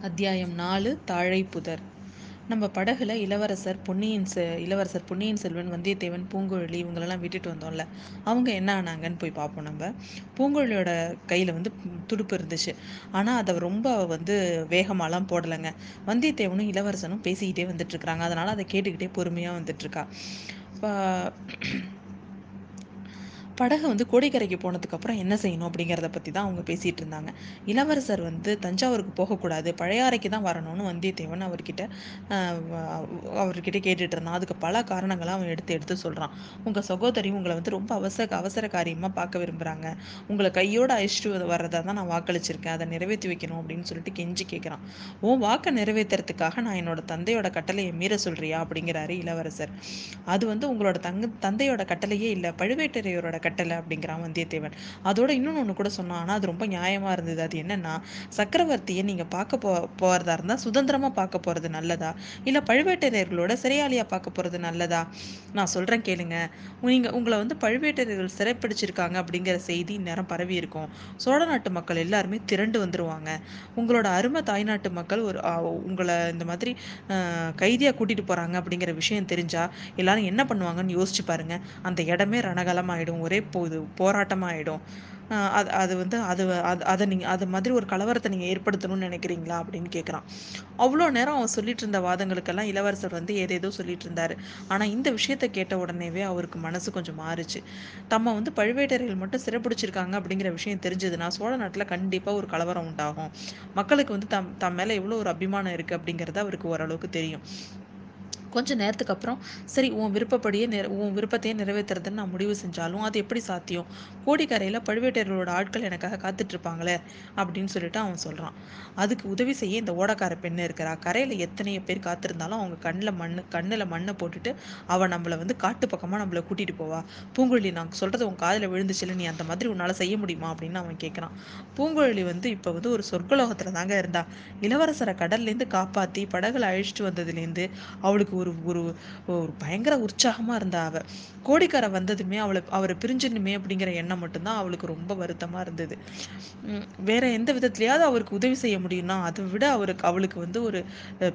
அத்தியாயம் நாலு தாழை புதர். நம்ம படகுல இளவரசர் பொன்னியின் செ இளவரசர் பொன்னியின் செல்வன் வந்தியத்தேவன் பூங்குழலி இவங்களெல்லாம் விட்டுட்டு வந்தோம்ல. அவங்க என்ன ஆனாங்கன்னு போய் பார்ப்போம் நம்ம. பூங்குழலியோட கையில் வந்து துடுப்பு இருந்துச்சு. ஆனால் அதை ரொம்ப வந்து வேகமாலாம் போடலைங்க. வந்தியத்தேவனும் இளவரசனும் பேசிக்கிட்டே வந்துட்டு இருக்கிறாங்க அதனால அதை கேட்டுக்கிட்டே பொறுமையாக வந்துட்டு இருக்கா. படகு வந்து கோடிக்கரைக்கு போனதுக்கப்புறம் என்ன செய்யணும் அப்படிங்கிறத பற்றி தான் அவங்க பேசிகிட்டு இருந்தாங்க. இளவரசர் வந்து தஞ்சாவூருக்கு போகக்கூடாது பழையாறைக்கு தான் வரணும்னு வந்தியத்தேவன் அவர்கிட்ட அவர்கிட்ட கேட்டுட்டு இருந்தான். அதுக்கு பல காரணங்களை அவன் எடுத்து எடுத்து சொல்கிறான் உங்கள் சகோதரி உங்களை வந்து ரொம்ப அவசர அவசர காரியமாக பார்க்க விரும்புகிறாங்க உங்களை கையோடு அழிச்சிட்டு வர்றதா தான் நான் வாக்களிச்சிருக்கேன். அதை நிறைவேற்றி வைக்கணும் அப்படின்னு சொல்லிட்டு கெஞ்சி கேட்குறான் உன் வாக்கை நிறைவேற்றுறதுக்காக நான் என்னோட தந்தையோட கட்டளையை மீற சொல்கிறியா அப்படிங்கிறாரு இளவரசர். அது வந்து உங்களோட தங்க தந்தையோட கட்டளையே இல்லை பழுவேட்டரையரோட கட்டலை அப்படிங்கிறான் வந்தியத்தேவன். அதோட இன்னொன்று ஒன்று கூட சொன்னான். ஆனால் அது ரொம்ப நியாயமாக இருந்தது. அது என்னன்னா சக்கரவர்த்தியை நீங்கள் பார்க்க போ போகிறதா இருந்தால் சுதந்திரமாக பார்க்க போகிறது நல்லதா? இல்லை பழுவேட்டரையர்களோட சிறையாளியாக பார்க்க போகிறது நல்லதா? நான் சொல்கிறேன் கேளுங்க. நீங்கள் உங்களை வந்து பழுவேட்டரையர்கள் சிறைப்பிடிச்சிருக்காங்க அப்படிங்கிற செய்தி நேரம் பரவி இருக்கும். சோழ நாட்டு மக்கள் எல்லாருமே திரண்டு வந்துருவாங்க. உங்களோட அருமை தாய்நாட்டு மக்கள் ஒரு உங்களை இந்த மாதிரி கைதியாக கூட்டிகிட்டு போகிறாங்க அப்படிங்கிற விஷயம் தெரிஞ்சால் எல்லாரும் என்ன பண்ணுவாங்கன்னு யோசிச்சு பாருங்க. அந்த இடமே ரணகலமாயிடும். ஒரே போது போராட்டமாகிடும் அது அது வந்து அது அது அதை நீங்கள் அது மாதிரி ஒரு கலவரத்தை நீங்கள் ஏற்படுத்தணும்னு நினைக்கிறீங்களா அப்படின்னு கேட்குறான் அவ்வளோ நேரம் அவன் சொல்லிட்டு இருந்த வாதங்களுக்கெல்லாம் இளவரசர் வந்து ஏதேதோ சொல்லிட்டு இருந்தாரு. ஆனால் இந்த விஷயத்த கேட்ட உடனேவே அவருக்கு மனசு கொஞ்சம் மாறுச்சு. தம்ம வந்து பழுவேட்டரையர்கள் மட்டும் சிறப்பிடிச்சிருக்காங்க அப்படிங்கிற விஷயம் தெரிஞ்சதுன்னா சோழ நாட்டில் கண்டிப்பாக ஒரு கலவரம் உண்டாகும். மக்களுக்கு வந்து தம் தம் மேலே எவ்வளோ ஒரு அபிமானம் இருக்குது அப்படிங்கிறது அவருக்கு ஓரளவுக்கு தெரியும். கொஞ்ச நேரத்துக்கு அப்புறம் சரி உன் விருப்பப்படியே நிற உன் விருப்பத்தையே நிறைவேற்றுறதுன்னு நான் முடிவு செஞ்சாலும் அது எப்படி சாத்தியம்? கோடிக்கரையில் பழுவேட்டையர்களோட ஆட்கள் எனக்காக காத்துட்டு இருப்பாங்களே அப்படின்னு சொல்லிட்டு அவன் சொல்கிறான் அதுக்கு உதவி செய்ய இந்த ஓடக்கார பெண்ணு இருக்கிறா. கரையில் எத்தனையோ பேர் காத்திருந்தாலும் அவங்க கண்ணில் மண் கண்ணில் மண்ணை போட்டுட்டு அவள் நம்மளை வந்து காட்டு பக்கமாக நம்மளை கூட்டிகிட்டு போவா. பூங்குழலி நான் சொல்கிறது உன் காதில் விழுந்துச்சுல நீ அந்த மாதிரி உன்னால் செய்ய முடியுமா? அப்படின்னு அவன் கேட்குறான் பூங்குழலி வந்து இப்போ வந்து ஒரு சொர்க்கலோகத்தில் தாங்க இருந்தா. இளவரசரை கடல்லேருந்து காப்பாற்றி படகுல அழிச்சிட்டு வந்ததுலேருந்து அவளுக்கு ஒரு ஒரு ஒரு பயங்கர உற்சாகமாக இருந்தா அவள் கோடிக்கார வந்ததுமே அவளை அவரை பிரிஞ்சிடணுமே அப்படிங்கிற எண்ணம் மட்டும்தான் அவளுக்கு ரொம்ப வருத்தமாக இருந்தது. வேற எந்த விதத்துலையாவது அவருக்கு உதவி செய்ய முடியும்னா அதை விட அவருக்கு அவளுக்கு வந்து ஒரு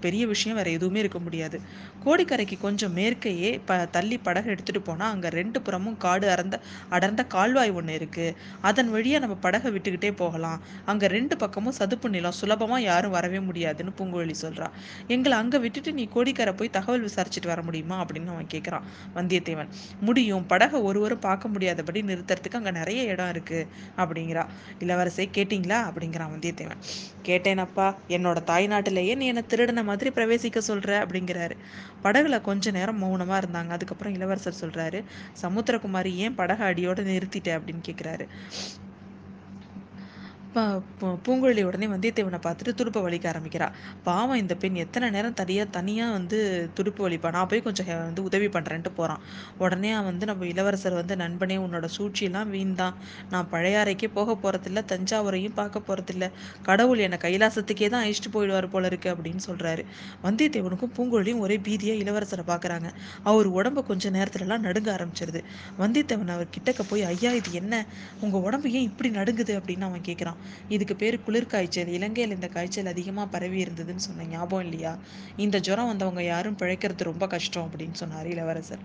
பெரிய விஷயம் வேற எதுவுமே இருக்க முடியாது. கோடிக்கரைக்கு கொஞ்சம் மேற்கையே ப தள்ளி படகு எடுத்துட்டு போனால் அங்கே ரெண்டு புறமும் காடு அறந்த அடர்ந்த கால்வாய் ஒன்று இருக்கு. அதன் வழியாக நம்ம படகை விட்டுக்கிட்டே போகலாம். அங்கே ரெண்டு பக்கமும் சதுப்பு நிலம். சுலபமாக யாரும் வரவே முடியாதுன்னு பூங்குழலி சொல்றா. எங்களை அங்கே விட்டுட்டு நீ கோடிக்கரை போய் தகவல் தகவல் விசாரிச்சுட்டு வர முடியுமா அப்படின்னு அவன் கேட்குறான் வந்தியத்தேவன். முடியும். படகை ஒருவரும் பார்க்க முடியாதபடி நிறுத்துறதுக்கு அங்கே நிறைய இடம் இருக்கு அப்படிங்கிறா. இளவரசை கேட்டிங்களா? அப்படிங்கிறான் வந்தியத்தேவன். கேட்டேனப்பா என்னோட தாய்நாட்டிலேயே நீ என்னை திருடன மாதிரி பிரவேசிக்க சொல்ற அப்படிங்கிறாரு. படகுல கொஞ்ச நேரம் மௌனமா இருந்தாங்க. அதுக்கப்புறம் இளவரசர் சொல்றாரு சமுத்திரகுமாரி ஏன் படகு அடியோட நிறுத்திட்ட அப்படின்னு கேட்குறாரு பூங்குழலி உடனே வந்தியத்தேவனை பார்த்துட்டு துடுப்பை வலிக்க ஆரம்பிக்கிறா. பாவம் இந்த பெண் எத்தனை நேரம் தனியாக தனியாக வந்து துடுப்பு வலிப்பா? நான் போய் கொஞ்சம் வந்து உதவி பண்ணுறேன்ட்டு போகிறான் உடனே வந்து நம்ம இளவரசர் வந்து நண்பனே உன்னோட சூழ்ச்சியெல்லாம் வீண் தான் நான் பழையாறைக்கே போக போகிறதில்ல தஞ்சாவூரையும் பார்க்க போகிறதில்ல கடவுள் என்னை கைலாசத்துக்கே தான் அழிச்சிட்டு போயிடுவார் போல இருக்கு அப்படின்னு சொல்கிறாரு வந்தியத்தேவனுக்கும் பூங்குழலியும் ஒரே பீதியாக இளவரசரை பார்க்குறாங்க. அவர் உடம்பு கொஞ்சம் நேரத்துலலாம் நடுங்க ஆரம்பிச்சிருது. வந்தியத்தேவன் அவர் கிட்டக்க போய் ஐயா இது என்ன? உங்கள் உடம்பு ஏன் இப்படி நடுங்குது? அப்படின்னு அவன் கேட்குறான் இதுக்கு பேர் குளிர் காய்ச்சல் இலங்கையில் இந்த காய்ச்சல் அதிகமாக பரவி இருந்ததுன்னு சொன்ன ஞாபகம் இல்லையா? இந்த ஜுரம் வந்தவங்க யாரும் பிழைக்கிறது ரொம்ப கஷ்டம் அப்படின்னு சொன்னார் இளவரசர்.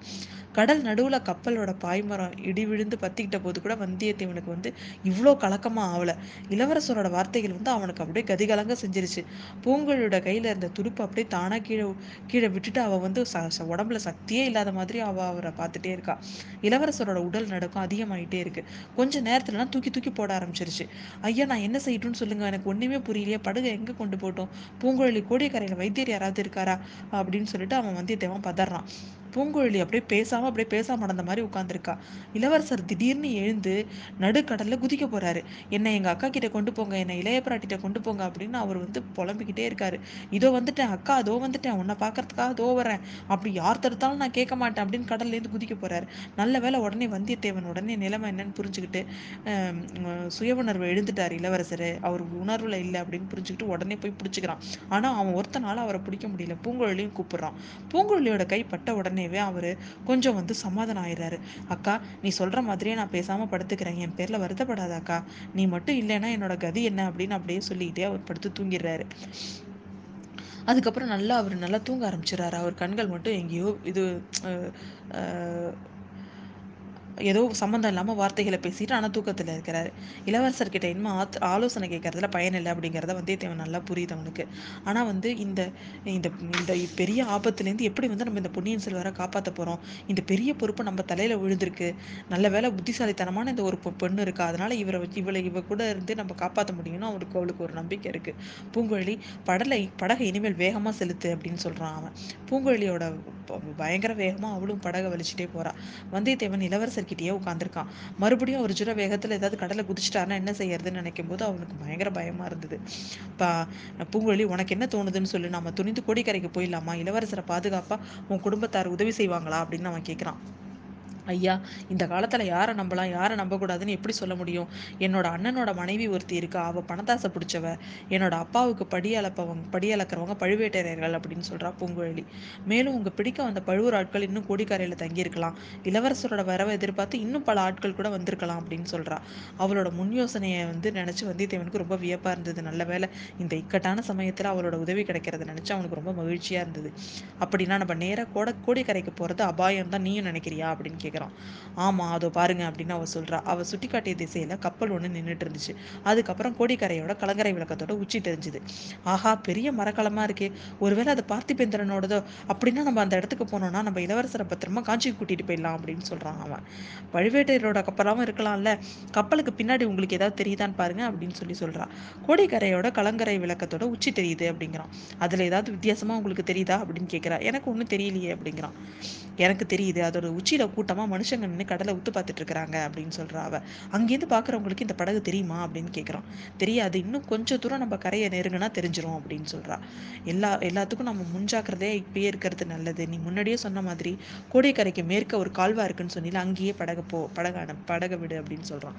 கடல் நடுவில் கப்பலோட பாய்மரம் இடி விழுந்து பத்திக்கிட்ட போது கூட வந்தியத்தேவனுக்கு வந்து இவ்வளோ கலக்கமாக ஆகலை இளவரசரோட வார்த்தைகள் வந்து அவனுக்கு அப்படியே கதிகலங்க செஞ்சிருச்சு. பூங்கலோட கையில் இருந்த துடுப்பு அப்படியே தானாக கீழே கீழே விட்டுட்டு அவள் வந்து ச உடம்புல சக்தியே இல்லாத மாதிரி அவள் அவரை பார்த்துட்டே இருக்கா. இளவரசரோட உடல் நடக்கும் அதிகமாயிட்டே இருக்கு. கொஞ்ச நேரத்துலலாம் தூக்கி தூக்கி போட ஆரம்பிச்சிருச்சு. ஐயா நான் என்ன செய்யட்டும்னு சொல்லுங்க. எனக்கு ஒன்றுமே புரியலையே. படுகை எங்கே கொண்டு போட்டோம் பூங்குழலி கோடியக்கரையில் வைத்தியர் யாராவது இருக்காரா? அப்படின்னு சொல்லிட்டு அவன் வந்தியத்தேவன் பதறான். பூங்குழலி அப்படியே பேசாமல் அப்படியே பேசாமல் நடந்த மாதிரி உட்காந்துருக்கா இளவரசர் திடீர்னு எழுந்து நடுக்கடலில் குதிக்க போகிறாரு என்னை எங்கள் அக்கா கிட்டே கொண்டு போங்க என்னை இளைய பிராட்டிகிட்ட கொண்டு போங்க அப்படின்னு அவர் வந்து புலம்பிக்கிட்டே இருக்காரு. இதோ வந்துட்டேன் அக்கா அதோ வந்துட்டேன். உன்னை பார்க்கறதுக்காக அதோ வரேன். அப்படி யார் தடுத்தாலும் நான் கேட்க மாட்டேன் அப்படின்னு கடல்லேருந்து குதிக்க போகிறாரு நல்ல வேலை உடனே வந்தியத்தேவன் உடனே நிலைமை என்னன்னு புரிஞ்சுக்கிட்டு சுய உணர்வு எழுந்துட்டார் இளவரசர். அவர் உணர்வில் இல்லை அப்படின்னு புரிஞ்சுக்கிட்டு உடனே போய் பிடிச்சிக்கிறான். ஆனால் அவன் ஒருத்தனால அவரை பிடிக்க முடியல. பூங்குழலியும் கூப்பிடுறான். பூங்குழலியோட கை பட்ட உடனே உடனேவே அவர் கொஞ்சம் வந்து சமாதானம் ஆயிடுறாரு அக்கா நீ சொல்கிற மாதிரியே நான் பேசாமல் படுத்துக்கிறேன். என் பேரில் வருத்தப்படாத அக்கா. நீ மட்டும் இல்லைன்னா என்னோட கதி என்ன? அப்படின்னு அப்படியே சொல்லிக்கிட்டே அவர் படுத்து தூங்கிடுறாரு. அதுக்கப்புறம் நல்லா அவர் நல்லா தூங்க ஆரம்பிச்சிடறாரு. அவர் கண்கள் மட்டும் எங்கேயோ இது ஏதோ சம்மந்தம் இல்லாமல் வார்த்தைகளை பேசிட்டு ஆனால் தூக்கத்தில் இருக்கிறாரு. இளவரசர்கிட்ட இன்னும் ஆத் ஆலோசனை கேட்கறதுல பயனில்லை அப்படிங்கிறத வந்தியத்தேவன் நல்லா புரியுது அவனுக்கு. ஆனால் வந்து இந்த இந்த இந்த பெரிய ஆபத்துலேருந்து எப்படி வந்து நம்ம இந்த பொன்னியின் செல்வரை காப்பாற்ற போகிறோம் இந்த பெரிய பொறுப்பு நம்ம தலையில் விழுந்திருக்கு. நல்ல வேலை புத்திசாலித்தனமான இந்த ஒரு பொண்ணு இருக்கா? அதனால இவரை வச்சு இவளை இவ கூட இருந்து நம்ம காப்பாற்ற முடியும்னு அவனுக்கு அவளுக்கு ஒரு நம்பிக்கை இருக்கு. பூங்குழலி படலை படகை இனிமேல் வேகமாக செலுத்து அப்படின்னு சொல்கிறான் அவன். பூங்குழலியோட பயங்கர வேகமாக அவளும் படகை வலிச்சுட்டே போறா. வந்தியத்தேவன் இளவரசர் கிட்டேயே உட்காந்துருக்கான் மறுபடியும் ஒரு ஜுர வேகத்தில் ஏதாவது கடலை குதிச்சிட்டாருன்னா என்ன செய்யறதுன்னு நினைக்கும் போது அவனுக்கு பயங்கர பயமா இருந்தது. பா பூங்குழலி உனக்கு என்ன தோணுதுன்னு சொல்லி. நம்ம துணிந்து கோடிக்கரைக்கு போயிடலாமா? இளவரசரை பாதுகாப்பா உன் குடும்பத்தார் உதவி செய்வாங்களா? அப்படின்னு அவன் கேட்குறான் ஐயா இந்த காலத்தில் யாரை நம்பலாம்? யாரை நம்பக்கூடாதுன்னு எப்படி சொல்ல முடியும்? என்னோட அண்ணனோட மனைவி ஒருத்தி இருக்கா. அவள் பணத்தாசை பிடிச்சவ. என்னோட அப்பாவுக்கு படி அளப்பவங்க படி அளக்கிறவங்க பழுவேட்டரையர்கள் அப்படின்னு சொல்கிறா பூங்குழலி. மேலும் உங்கள் பிடிக்க வந்த பழுவூர் ஆட்கள் இன்னும் கோடிக்கரையில் தங்கியிருக்கலாம். இளவரசரோட வரவை எதிர்பார்த்து இன்னும் பல ஆட்கள் கூட வந்திருக்கலாம் அப்படின்னு சொல்கிறா அவளோட முன் யோசனையை வந்து நினச்சி வந்தியத்தேவனுக்கு ரொம்ப வியப்பாக இருந்தது. நல்ல வேலை இந்த இக்கட்டான சமயத்தில் அவளோட உதவி கிடைக்கிறத நினச்சி அவனுக்கு ரொம்ப மகிழ்ச்சியாக இருந்தது. அப்படின்னா நம்ம நேராக கோட கோடிக்கரைக்கு போகிறது அபாயம் தான் நீயும் நினைக்கிறியா? அப்படின்னு கேட்குறான் கேட்குறான் ஆமாம் அதோ பாருங்க அப்படின்னு அவ சொல்றா. அவ சுட்டி காட்டிய திசையில கப்பல் ஒன்று நின்றுட்டு இருந்துச்சு. அதுக்கப்புறம் கோடிக்கரையோட கலங்கரை விளக்கத்தோட உச்சி தெரிஞ்சுது ஆஹா பெரிய மரக்கலமா இருக்கே. ஒருவேளை அது பார்த்திபேந்திரனோடதோ அப்படின்னா நம்ம அந்த இடத்துக்கு போனோம்னா நம்ம இளவரசரை பத்திரமா காஞ்சிக்கு கூட்டிட்டு போயிடலாம் அப்படின்னு சொல்றான் அவன். பழுவேட்டையரோட கப்பலாவும் இருக்கலாம்ல. கப்பலுக்கு பின்னாடி உங்களுக்கு ஏதாவது தெரியுதான்னு பாருங்க அப்படின்னு சொல்லி சொல்கிறான் கோடிக்கரையோட கலங்கரை விளக்கத்தோட உச்சி தெரியுது அப்படிங்கிறான். அதுல ஏதாவது வித்தியாசமா உங்களுக்கு தெரியுதா அப்படின்னு கேட்குறா எனக்கு ஒன்றும் தெரியலையே அப்படிங்கிறான். எனக்கு தெரியுது அதோட உச்சியில கூட்டமா மனுஷங்க நின்று கடலை உத்து பார்த்துட்டு இருக்கிறாங்க அப்படின்னு சொல்றா அவ. அங்கேருந்து பாக்குறவங்களுக்கு இந்த படகு தெரியுமா அப்படின்னு கேட்குறான் தெரியாது. இன்னும் கொஞ்சம் தூரம் நம்ம கரையை நெருங்கினா தெரிஞ்சிரும் அப்படின்னு சொல்கிறா எல்லா எல்லாத்துக்கும் நம்ம முன்ஜாக்கிரதையா இப்பயே இருக்கிறது நல்லது. நீ முன்னாடியே சொன்ன மாதிரி கோடைக்கரைக்கு மேற்க ஒரு கால்வா இருக்குன்னு சொன்னில அங்கேயே படகு போ படகான படகை விடு அப்படின்னு சொல்றான்.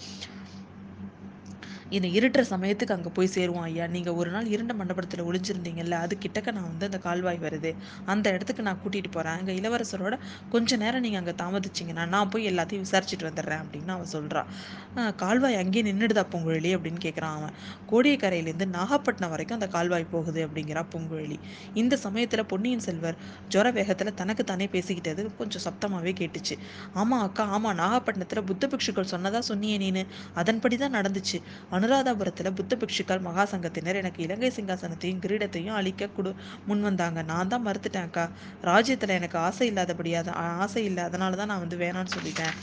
இந்த இருட்டுற சமயத்துக்கு அங்கே போய் சேருவோம் ஐயா. நீங்கள் ஒரு நாள் இருண்ட மண்டபத்தில் ஒளிஞ்சிருந்தீங்கல்ல அது கிட்டக்க நான் வந்து அந்த கால்வாய் வருது. அந்த இடத்துக்கு நான் கூட்டிகிட்டு போகிறேன் அங்கே இளவரசரோட கொஞ்ச நேரம் நீங்கள் அங்கே தாமதிச்சிங்கன்னா நான் போய் எல்லாத்தையும் விசாரிச்சுட்டு வந்துடுறேன் அப்படின்னு அவன் சொல்கிறான் கால்வாய் அங்கேயே நின்றுடுதா பொங்குழலி அப்படின்னு கேட்குறான் அவன். கோடியக்கரையிலேருந்து நாகப்பட்டினம் வரைக்கும் அந்த கால்வாய் போகுது அப்படிங்கிறா பொங்குழலி. இந்த சமயத்தில் பொன்னியின் செல்வர் ஜொர வேகத்தில் தனக்கு தானே பேசிக்கிட்டது கொஞ்சம் சப்தமாகவே கேட்டுச்சு. ஆமாம் அக்கா ஆமாம் நாகப்பட்டினத்தில் புத்த பிக்ஷுக்கள் சொன்னதா சொன்னியே நீனு. அதன்படி தான் நடந்துச்சு. அனுராதாபுரத்தில் புத்த பிக்ஷுக்கள் மகா சங்கத்தினர் எனக்கு இலங்கை சிங்காசனத்தையும் கிரீடத்தையும் அழிக்க கொடு முன் வந்தாங்க. நான் தான் மறுத்துட்டேன் அக்கா. ராஜ்யத்தில் எனக்கு ஆசை இல்லாதபடியா ஆசை இல்லை. அதனால தான் நான் வந்து வேணான்னு சொல்லிட்டேன்.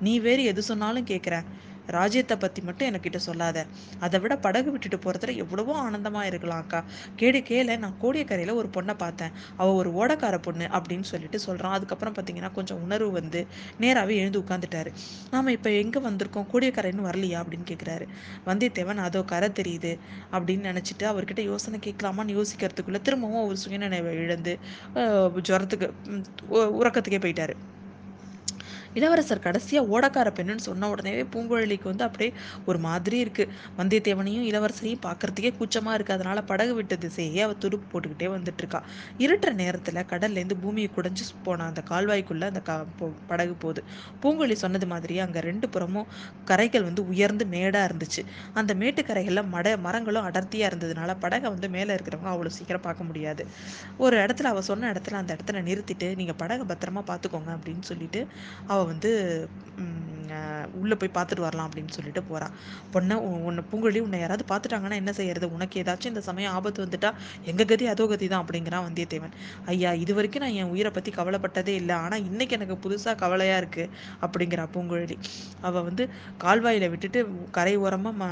நீ வேறு எது சொன்னாலும் கேட்குறேன் ராஜ்யத்தை பற்றி மட்டும் என்கிட்ட சொல்லாத. அதை விட படகு விட்டுட்டு போகிறதுல எவ்வளவோ ஆனந்தமாக இருக்கலாம் அக்கா. கேடு கேள நான் கோடியக்கரையில் ஒரு பொண்ணை பார்த்தேன். அவள் ஒரு ஓடக்கார பொண்ணு அப்படின்னு சொல்லிட்டு சொல்கிறான் அதுக்கப்புறம் பார்த்தீங்கன்னா கொஞ்சம் உணர்வு வந்து நேராகவே எழுந்து உட்காந்துட்டாரு நாம் இப்போ எங்கே வந்திருக்கோம்? கோடியக்கரைன்னு வரலையா? அப்படின்னு கேட்குறாரு வந்தியத்தேவன் அதோ கரை தெரியுது அப்படின்னு நினச்சிட்டு அவர்கிட்ட யோசனை கேட்கலாமான்னு யோசிக்கிறதுக்குள்ளே திரும்பவும் ஒரு சுயநினைவை இழந்து ஜுரத்துக்கு உறக்கத்துக்கே போயிட்டாரு. இளவரசர் கடைசியாக ஓடக்கார பெண்ணுன்னு சொன்ன உடனே பூங்குழலிக்கு வந்து அப்படியே ஒரு மாதிரி இருக்குது வந்தியத்தேவனையும் இளவரசரையும் பார்க்கறதுக்கே கூச்சமாக இருக்குது அதனால் படகு விட்ட திசையே அவள் துடுப்பு போட்டுக்கிட்டே வந்துட்டு இருக்கா. இருட்டுற நேரத்தில் கடல்லேருந்து பூமியை குடைஞ்சு போன அந்த கால்வாய்க்குள்ளே அந்த படகு போகுது. பூங்குழலி சொன்னது மாதிரியே அங்கே ரெண்டு புறமும் கரைகள் வந்து உயர்ந்து மேடாக இருந்துச்சு. அந்த மேட்டுக்கரைகளில் மட மரங்களும் அடர்த்தியாக இருந்ததுனால படகை வந்து மேலே இருக்கிறவங்க அவ்வளோ சீக்கிரம் பார்க்க முடியாது. ஒரு இடத்துல அவள் சொன்ன இடத்துல அந்த இடத்துல நிறுத்திட்டு நீங்கள் படகை பத்திரமா பார்த்துக்கோங்க அப்படின்னு சொல்லிட்டு அவள் வந்து உள்ளே போய் பார்த்துட்டு வரலாம் அப்படின்னு சொல்லிட்டு போகிறான் பொண்ணை உன்னை பூங்குழலி உன்னை யாராவது பார்த்துட்டாங்கன்னா என்ன செய்யறது? உனக்கு ஏதாச்சும் இந்த சமயம் ஆபத்து வந்துட்டா எங்கள் கதி அதோ கதி தான் அப்படிங்கிறான் வந்தியத்தேவன். ஐயா இது வரைக்கும் நான் என் உயிரை பற்றி கவலைப்பட்டதே இல்லை. ஆனால் இன்னைக்கு எனக்கு புதுசாக கவலையாக இருக்குது அப்படிங்கிறா பூங்குழலி. அவள் வந்து கால்வாயில் விட்டுட்டு கரை ஓரமாக ம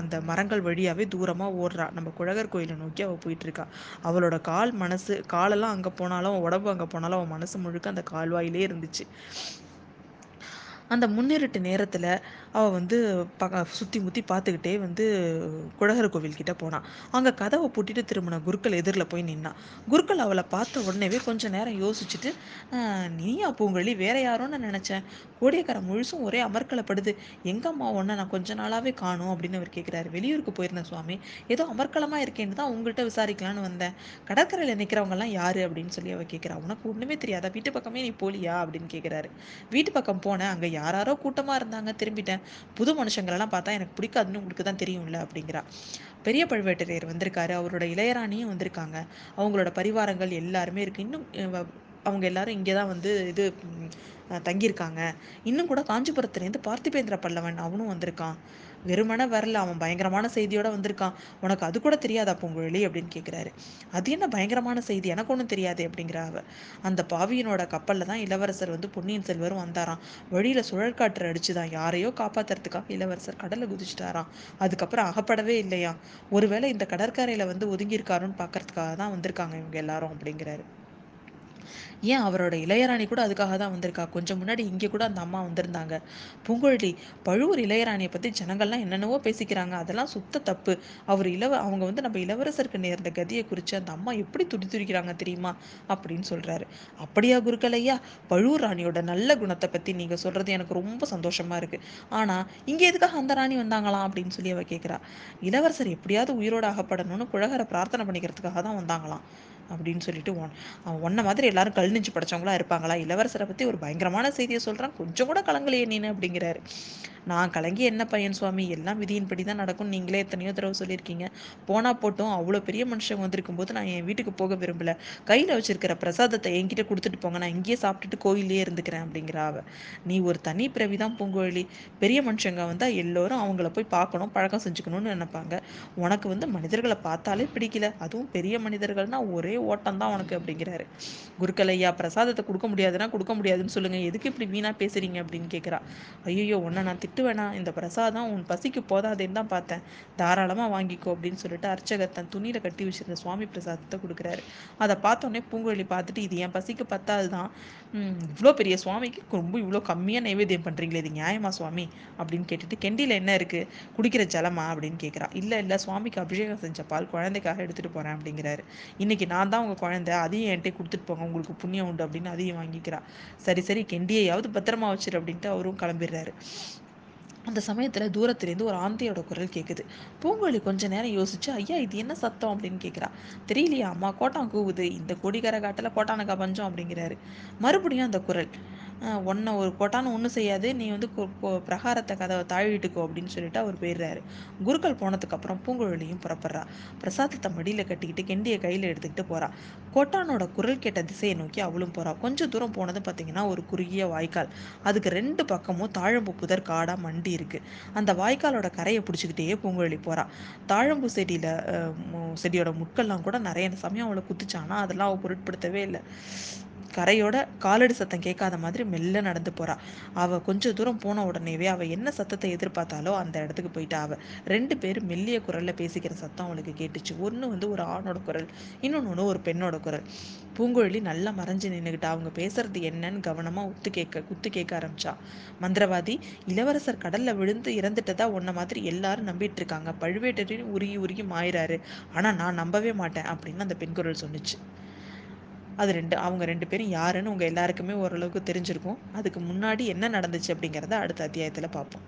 அந்த மரங்கள் வழியாகவே தூரமாக ஓடுறா. நம்ம குழகர் கோயிலை நோக்கி அவள் போயிட்டுருக்கா. அவளோட கால் மனசு காலெல்லாம் அங்கே போனாலும் உடம்பு அங்கே போனாலும் அவன் மனசு முழுக்க அந்த கால்வாயிலே இருந்துச்சு. அந்த முன்னிருட்டு நேரத்தில் அவள் வந்து பக சுற்றி முற்றி பார்த்துக்கிட்டே வந்து குழகர் கோவில்கிட்ட போனான் அங்கே கதவை பூட்டிட்டு திரும்பின குருக்கள் எதிரில் போய் நின்னான் குருக்கள் அவளை பார்த்த உடனேவே கொஞ்சம் நேரம் யோசிச்சுட்டு நீயா பூங்கொழி வேற யாரோன்னு நினச்சேன். கோடியக்கார முழுசும் ஒரே அமர்க்கலப்படுது. எங்கம்மா ஒன்றை நான் கொஞ்ச நாளாகவே காணும் அப்படின்னு அவர் கேட்குறாரு வெளியூருக்கு போயிருந்தேன் சுவாமி. ஏதோ அமர்க்கலமாக இருக்கேன்னு தான் உங்கள்கிட்ட விசாரிக்கலான்னு வந்தேன். கடற்கரையில் நிற்கிறவங்கலாம் யாரு? அப்படின்னு சொல்லி அவள் கேட்குறா உனக்கு ஒன்றுமே தெரியாதா? வீட்டு பக்கமே நீ போலியா? அப்படின்னு கேட்குறாரு வீட்டு பக்கம் போனேன். அங்கே யாராரோ கூட்டமா இருந்தாங்க திரும்பிட்டேன். புது மனுஷங்களெல்லாம் பார்த்தா எனக்கு பிடிக்காதுன்னு உங்களுக்கு தான் தெரியும்ல அப்படிங்கிறா. பெரிய பழுவேட்டரையர் வந்திருக்காரு அவரோட இளையராணியும் வந்திருக்காங்க. அவங்களோட பரிவாரங்கள் எல்லாருமே இருக்கு. இன்னும் அவங்க எல்லாரும் இங்கே தான் வந்து இது தங்கியிருக்காங்க. இன்னும் கூட காஞ்சிபுரத்துலேருந்து பார்த்திபேந்திர பல்லவன் அவனும் வந்திருக்கான். வெறுமனே வரல. அவன் பயங்கரமான செய்தியோட வந்திருக்கான். உனக்கு அது கூட தெரியாதா. பூங்குழலி அப்படின்னு கேட்குறாரு அது என்ன பயங்கரமான செய்தி? எனக்கு ஒன்றும் தெரியாது அப்படிங்கிற அவ. அந்த பாவியனோட கப்பலில் தான் இளவரசர் வந்து பொன்னியின் செல்வரும் வந்தாராம். வழியில் சுழற்காற்று அடிச்சுதான். யாரையோ காப்பாத்துறதுக்காக இளவரசர் கடலில் குதிச்சிட்டாராம். அதுக்கப்புறம் அகப்படவே இல்லையா ஒருவேளை இந்த கடற்கரையில் வந்து ஒதுங்கியிருக்காருன்னு பார்க்கறதுக்காக தான் வந்திருக்காங்க இவங்க எல்லாரும் அப்படிங்கிறாரு. ஏன் அவரோட இளையராணி கூட அதுக்காக தான் வந்திருக்கா? கொஞ்சம் முன்னாடி இங்கே கூட அந்த அம்மா வந்திருந்தாங்க. பூங்குழலி பழுவூர் இளையராணியை பற்றி ஜனங்கள்லாம் என்னென்னவோ பேசிக்கிறாங்க. அதெல்லாம் சுத்த தப்பு. அவர் இளவ அவங்க வந்து நம்ம இளவரசருக்கு நேர்ந்த கதியை குறித்து அந்த அம்மா எப்படி துடி துடிக்கிறாங்க தெரியுமா? அப்படின்னு சொல்கிறாரு அப்படியா குருக்கலையா? பழுவூர் ராணியோட நல்ல குணத்தை பற்றி நீங்கள் சொல்கிறது எனக்கு ரொம்ப சந்தோஷமாக இருக்குது ஆனால் இங்கே எதுக்காக அந்த ராணி வந்தாங்களாம்? அப்படின்னு சொல்லி அவ கேட்குறா இளவரசர் எப்படியாவது உயிரோடு அகப்படணும்னு குழகரை பிரார்த்தனை பண்ணிக்கிறதுக்காக தான் வந்தாங்களாம். அப்படின்னு சொல்லிட்டு ஒன் அவன் ஒன்ன மாதிரி எல்லாரும் கல் நெஞ்சு படைச்சவங்களா இருப்பாங்களா? இளவரசரை பத்தி ஒரு பயங்கரமான செய்தியை சொல்றான். கொஞ்சம் கூட கலங்கலையே நீனு அப்படிங்கிறாரு. நான் கலங்கி என்ன பையன் சுவாமி? எல்லாம் விதியின்படி தான் நடக்கும் நீங்களே எத்தனையோ தடவை சொல்லியிருக்கீங்க. போனா போட்டும் அவ்வளோ பெரிய மனுஷங்க வந்திருக்கும் போது நான் என் வீட்டுக்கு போக விரும்பல. கையில் வச்சிருக்கிற பிரசாதத்தை என்கிட்ட கொடுத்துட்டு போங்க. நான் இங்கேயே சாப்பிட்டுட்டு கோயிலே இருந்துக்கிறேன் அப்படிங்கிற அவ. நீ ஒரு தனி பிறவி தான் பூங்குழலி. பெரிய மனுஷங்க வந்தா எல்லோரும் அவங்கள போய் பார்க்கணும் பழக்கம் செஞ்சுக்கணும்னு நினைப்பாங்க. உனக்கு வந்து மனிதர்களை பார்த்தாலே பிடிக்கல. அதுவும் பெரிய மனிதர்கள்னா ஒரே ஓட்டம் தான் உனக்கு அப்படிங்கிறாரு. குருக்கலையா பிரசாதத்தை கொடுக்க முடியாதுன்னா கொடுக்க முடியாதுன்னு சொல்லுங்க. எதுக்கு இப்படி வீணா பேசுறீங்க? அப்படின்னு கேட்குறா ஐயோ உன்னை நான் திட்டுவேனா இந்த பிரசாதம் உன் பசிக்கு போதாதேன்னு தான் பார்த்தேன். தாராளமா வாங்கிக்கோ அப்படின்னு சொல்லிட்டு அர்ச்சகர் தன் துணியில கட்டி வச்சிருந்த சுவாமி பிரசாதத்தை கொடுக்குறாரு. அதை பார்த்தோன்னே பூங்குழலி பார்த்துட்டு இது என் பசிக்கு பத்தாது தான் இவ்வளோ பெரிய சுவாமிக்கு ரொம்ப இவ்வளோ கம்மியாக நைவேத்தியம் பண்ணுறீங்களே இது நியாயமா சுவாமி? அப்படின்னு கேட்டுட்டு கெண்டியில் என்ன இருக்கு? குடிக்கிற ஜலமா? அப்படின்னு கேட்குறா இல்லை இல்லை சுவாமிக்கு அபிஷேகம் செஞ்ச பால் குழந்தைக்காக எடுத்துட்டு போறேன் அப்படிங்கிறாரு. இன்னைக்கு நான் தான் உங்க குழந்தை. அதையும் என்கிட்ட கொடுத்துட்டு போங்க. உங்களுக்கு புண்ணியம் உண்டு அப்படின்னு அதையும் வாங்கிக்கிறா. சரி சரி கெண்டியையாவது பத்திரமா வச்சிரு அப்படின்ட்டு அவரும் கிளம்பிடுறாரு. அந்த சமயத்துல தூரத்துலேருந்து ஒரு ஆந்தையோட குரல் கேட்குது பூங்கோழி கொஞ்ச நேரம் யோசிச்சு ஐயா இது என்ன சத்தம்? அப்படின்னு கேட்குறா தெரியலையா அம்மா கோட்டான் கூவுது. இந்த கோடிக்கார காட்டில் கோட்டானுக்கா பஞ்சம் அப்படிங்கிறாரு. மறுபடியும் அந்த குரல் ஒன்றை ஒரு கொட்டான்னு ஒன்றும் செய்யாது. நீ வந்து பிரகாரத்தை கதவை தாழிட்டுக்கோ அப்படின்னு சொல்லிட்டு அவர் போயிடுறாரு. குருக்கள் போனதுக்கப்புறம் பூங்குழலியும் புறப்படுறா. பிரசாதத்தை மடியில் கட்டிக்கிட்டு கெண்டியை கையில் எடுத்துக்கிட்டு போறா. கொட்டானோட குரல் கேட்ட திசையை நோக்கி அவளும் போறா. கொஞ்சம் தூரம் போனது பார்த்தீங்கன்னா ஒரு குறுகிய வாய்க்கால். அதுக்கு ரெண்டு பக்கமும் தாழம்பு புதர் காடாக மண்டி இருக்கு. அந்த வாய்க்காலோட கரையை பிடிச்சிக்கிட்டே பூங்குழலி போறா. தாழம்பு செடியில் செடியோட முட்கள்லாம் கூட நிறைய. சமயம் அவளை குத்துச்சானா அதெல்லாம் அவள் பொருட்படுத்தவே இல்லை. கரையோட காலடி சத்தம் கேட்காத மாதிரி மெல்ல நடந்து போறா. அவ கொஞ்ச தூரம் போன உடனேவே அவ என்ன சத்தத்தை எதிர்பார்த்தாலோ அந்த இடத்துக்கு போயிட்டா அவ. ரெண்டு பேரும் மெல்லிய குரல்ல பேசிக்கிற சத்தம் அவளுக்கு கேட்டுச்சு. ஒன்று வந்து ஒரு ஆணோட குரல் இன்னொன்னு ஒண்ணு ஒரு பெண்ணோட குரல். பூங்குழலி நல்லா மறைஞ்சு நின்னுகிட்டா. அவங்க பேசுறது என்னன்னு கவனமா உத்து கேட்க குத்து கேட்க ஆரம்பிச்சா. மந்திரவாதி இளவரசர் கடல்ல விழுந்து இறந்துட்டதா உன்ன மாதிரி எல்லாரும் நம்பிட்டு இருக்காங்க. பழுவேட்டரையும் உருகி உருகி மாயிறாரு. ஆனா நான் நம்பவே மாட்டேன் அப்படின்னு அந்த பெண் குரல் சொன்னுச்சு. அது ரெண்டு அவங்க ரெண்டு பேரும் யாருன்னு உங்கள் எல்லாருக்குமே ஓரளவுக்கு தெரிஞ்சிருக்கும். அதுக்கு முன்னாடி என்ன நடந்துச்சு அப்படிங்கிறத அடுத்த அத்தியாயத்தில் பார்ப்போம்